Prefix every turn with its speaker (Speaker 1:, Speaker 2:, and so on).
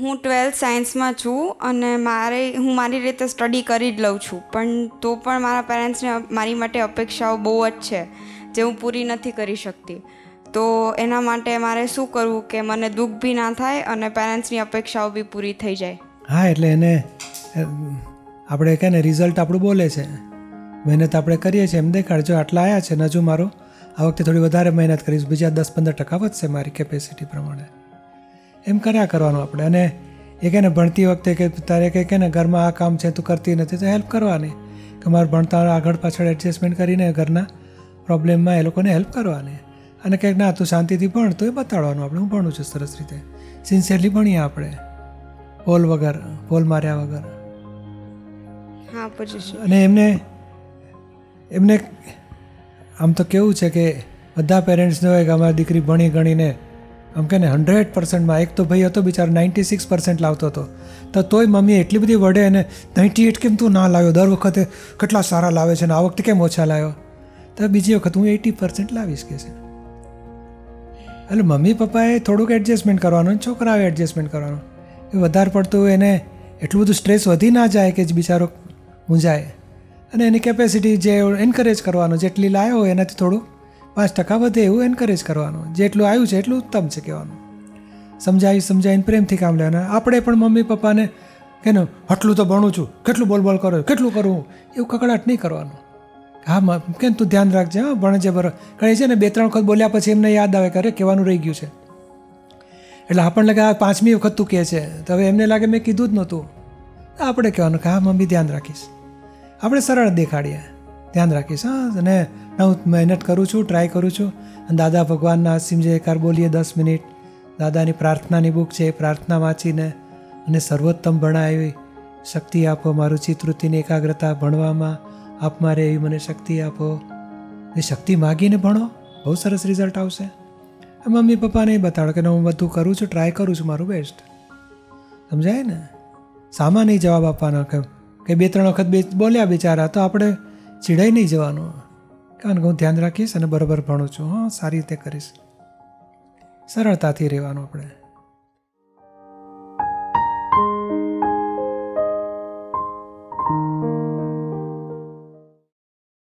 Speaker 1: હું ટ્વેલ્થ સાયન્સમાં છું અને મારે, હું મારી રીતે સ્ટડી કરી જ લઉં છું. પણ તો પણ મારા પેરેન્ટ્સને મારી માટે અપેક્ષાઓ બહુ જ છે જે હું પૂરી નથી કરી શકતી. તો એના માટે મારે શું કરવું કે મને દુઃખ બી ના થાય અને પેરેન્ટ્સની અપેક્ષાઓ બી પૂરી થઈ જાય.
Speaker 2: હા, એટલે એને આપણે કહે ને, રિઝલ્ટ આપણું બોલે છે. મહેનત આપણે કરીએ છીએ એમ દેખાડ. જો આટલા આવ્યા છે ને હજુ મારો, આ વખતે થોડી વધારે મહેનત કરીશ. બીજા દસ પંદર ટકા વધશે મારી કેપેસિટી પ્રમાણે. એમ કર્યા કરવાનું આપણે. અને એ કહે ને ભણતી વખતે કે તારે કંઈ કે ને ઘરમાં આ કામ છે તું કરતી નથી તો હેલ્પ કરવાની. કે મારે ભણતા આગળ પાછળ એડજસ્ટમેન્ટ કરીને ઘરના પ્રોબ્લેમમાં એ લોકોને હેલ્પ કરવાની. અને કંઈક ના તું શાંતિથી ભણ તો એ બતાડવાનું આપણે. હું ભણું છું સરસ રીતે. સિન્સિયરલી ભણીએ આપણે. પોલ વગર પોલ માર્યા વગર.
Speaker 1: હા પછી
Speaker 2: અને એમને એમને આમ તો કેવું છે કે બધા પેરેન્ટ્સને હોય કે અમારી દીકરી ભણી ગણીને આમ કે ને, હંડ્રેડ પર્સન્ટમાં એક તો ભાઈ હતો બિચારો, નાઇન્ટી સિક્સ પર્સન્ટ લાવતો હતો. તો તોય મમ્મી એટલી બધી વડે અને નાઇન્ટી એટ કેમ તું ના લાવ્યો? દર વખતે કેટલા સારા લાવે છે ને, આ વખતે કેમ ઓછા લાવ્યો? તો બીજી વખત હું એટી પર્સન્ટ લાવીશ કે છે. એટલે મમ્મી પપ્પાએ થોડુંક એડજસ્ટમેન્ટ કરવાનું છોકરાઓએ એડજસ્ટમેન્ટ કરવાનું. એ વધારે પડતું એને એટલું બધું સ્ટ્રેસ વધી ના જાય કે બિચારો મૂંઝાય અને એની કેપેસિટી જે એન્કરેજ કરવાનું, જેટલી લાવ્યો હોય એનાથી થોડું પાંચ ટકા વધે એવું એન્કરેજ કરવાનું. જેટલું આવ્યું છે એટલું ઉત્તમ છે કહેવાનું. સમજાવી સમજાવીને પ્રેમથી કામ લેવાના. આપણે પણ મમ્મી પપ્પાને કે આટલું તો ભણું છું. કેટલું બોલ બોલ કરો કેટલું કરવું એવું કકડાટ નહીં કરવાનું. હા કેમ તું ધ્યાન રાખજે, હા ભણજે બરો કહે છે ને, બે, ત્રણ વખત બોલ્યા પછી એમને યાદ આવે કરે કહેવાનું રહી ગયું છે. એટલે આપણને લાગે આ પાંચમી વખત તું કહે છે. તો હવે એમને લાગે, મેં કીધું જ નહોતું. આપણે કહેવાનું કે, હા, મમ્મી, ધ્યાન રાખીશ. આપણે સરળ દેખાડીએ. ધ્યાન રાખીશ. હા, અને હું મહેનત કરું છું ટ્રાય કરું છું. અને દાદા ભગવાનના અસીમ જે બોલીએ દસ મિનિટ, દાદાની પ્રાર્થનાની બુક છે, એ પ્રાર્થના વાંચીને અને સર્વોત્તમ ભણાવી શક્તિ આપો, મારું ચિત્તવૃત્તિની એકાગ્રતા ભણવામાં આપ મારે એવી મને શક્તિ આપો. એ શક્તિ માગીને ભણો, બહુ સરસ રિઝલ્ટ આવશે. મમ્મી પપ્પાને એ બતાડો કે હું બધું કરું છું ટ્રાય કરું છું, મારું બેસ્ટ સમજાય ને? સામા નહીં જવાબ આપવાનો કે બે ત્રણ વખત બે બોલ્યા બિચારા, તો આપણે ચીડાઈ નહીં જવાનું. કારણ કે હું ધ્યાન રાખીશ અને બરાબર ભણું છું. હા, સારી રીતે કરીશ. સરળતાથી રહેવાનું આપણે.